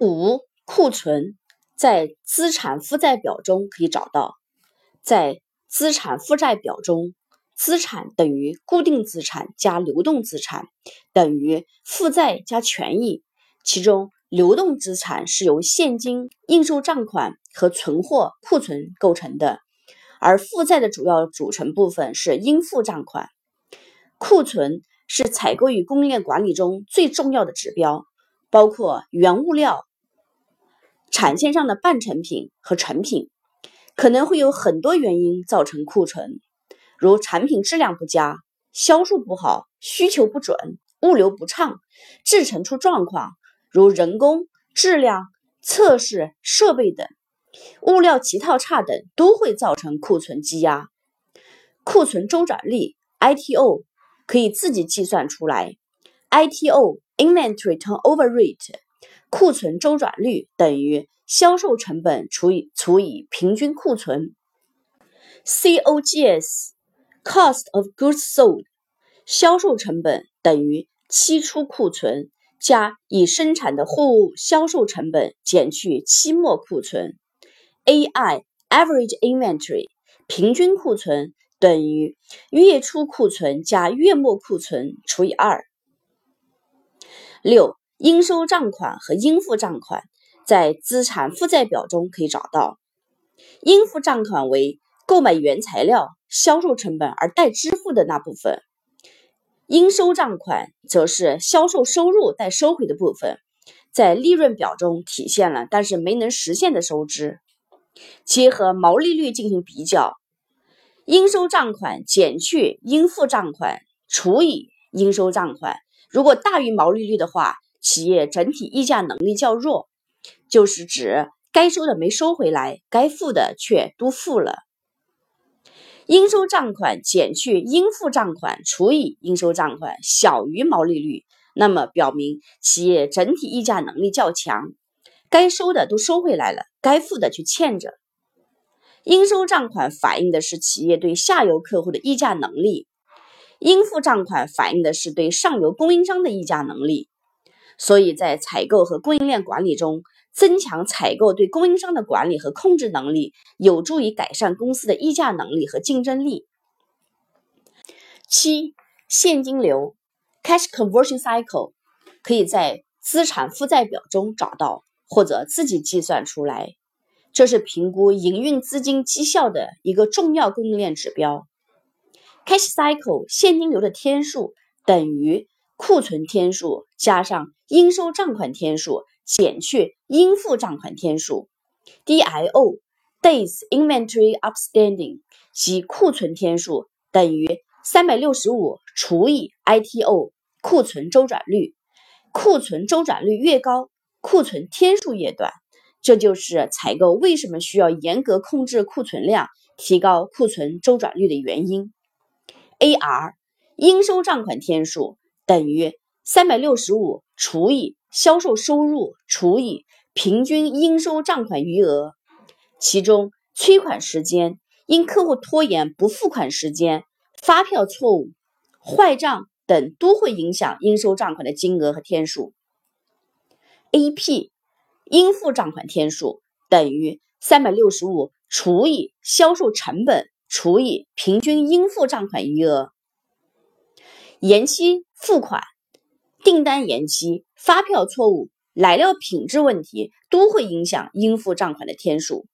五、库存在资产负债表中可以找到，在资产负债表中，资产等于固定资产加流动资产等于负债加权益，其中流动资产是由现金、应收账款和存货、库存构成的，而负债的主要组成部分是应付账款。库存是采购与供应链管理中最重要的指标，包括原物料。产线上的半成品和成品可能会有很多原因造成库存，如产品质量不佳、销售不好、需求不准、物流不畅、制成出状况，如人工、质量、测试、设备等，物料集套差等都会造成库存积压。库存周转率 （ITO） 可以自己计算出来，ITO Inventory Turnover Rate）。库存周转率等于销售成本除以除以平均库存，COGS（Cost of Goods Sold） 销售成本等于期初库存加已生产的货物销售成本减去期末库存，AI（Average Inventory） 平均库存等于月初库存加月末库存除以二。六。应收账款和应付账款在资产负债表中可以找到。应付账款为购买原材料、销售成本而待支付的那部分，应收账款则是销售收入待收回的部分，在利润表中体现了，但是没能实现的收支。结合毛利率进行比较，应收账款减去应付账款除以应收账款，如果大于毛利率的话。企业整体议价能力较弱，就是指该收的没收回来，该付的却都付了。应收账款减去应付账款除以应收账款小于毛利率，那么表明企业整体议价能力较强，该收的都收回来了，该付的却欠着。应收账款反映的是企业对下游客户的议价能力，应付账款反映的是对上游供应商的议价能力。所以在采购和供应链管理中，增强采购对供应商的管理和控制能力，有助于改善公司的议价能力和竞争力。七、现金流 （Cash Conversion Cycle） 可以在资产负债表中找到，或者自己计算出来。这是评估营运资金绩效的一个重要供应链指标。Cash Cycle 现金流的天数等于。库存天数加上应收账款天数减去应付账款天数，DIO Days Inventory Outstanding 即库存天数等于三百六十五除以 ITO 库存周转率，库存周转率越高，库存天数越短。这就是采购为什么需要严格控制库存量，提高库存周转率的原因。AR 应收账款天数。等于三百六十五除以销售收入除以平均应收账款余额，其中催款时间、因客户拖延不付款时间、发票错误、坏账等都会影响应收账款的金额和天数。AP 应付账款天数等于三百六十五除以销售成本除以平均应付账款余额。延期付款、订单延期、发票错误、来料品质问题都会影响应付账款的天数。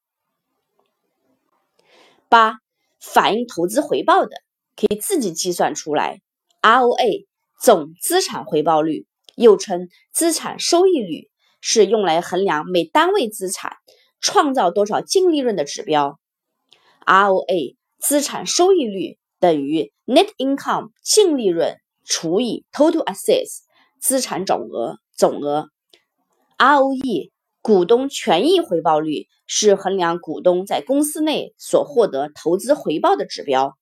八、反映投资回报的可以自己计算出来，ROA 总资产回报率，又称资产收益率，是用来衡量每单位资产创造多少净利润的指标。ROA 资产收益率。等于 net income 净利润除以 total assets 资产总额总额，ROE 股东权益回报率是衡量股东在公司内所获得投资回报的指标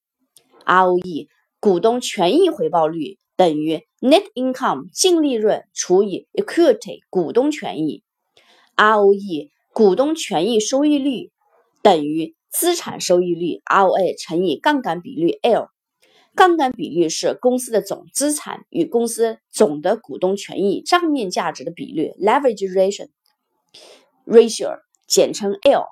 ，ROE 股东权益回报率等于 net income 净利润除以 equity 股东权益，ROE 股东权益收益率等于。资产收益率 ROA 乘以杠杆比率 L，杠杆比率是公司的总资产与公司总的股东权益账面价值的比率 leverage ratio。ratio，简称 L。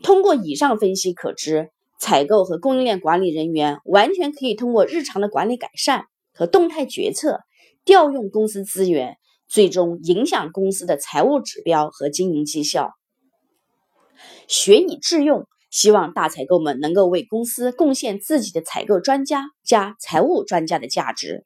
通过以上分析可知，采购和供应链管理人员完全可以通过日常的管理改善和动态决策，调用公司资源，最终影响公司的财务指标和经营绩效。学以致用，希望大采购们能够为公司贡献自己的采购专家加财务专家的价值。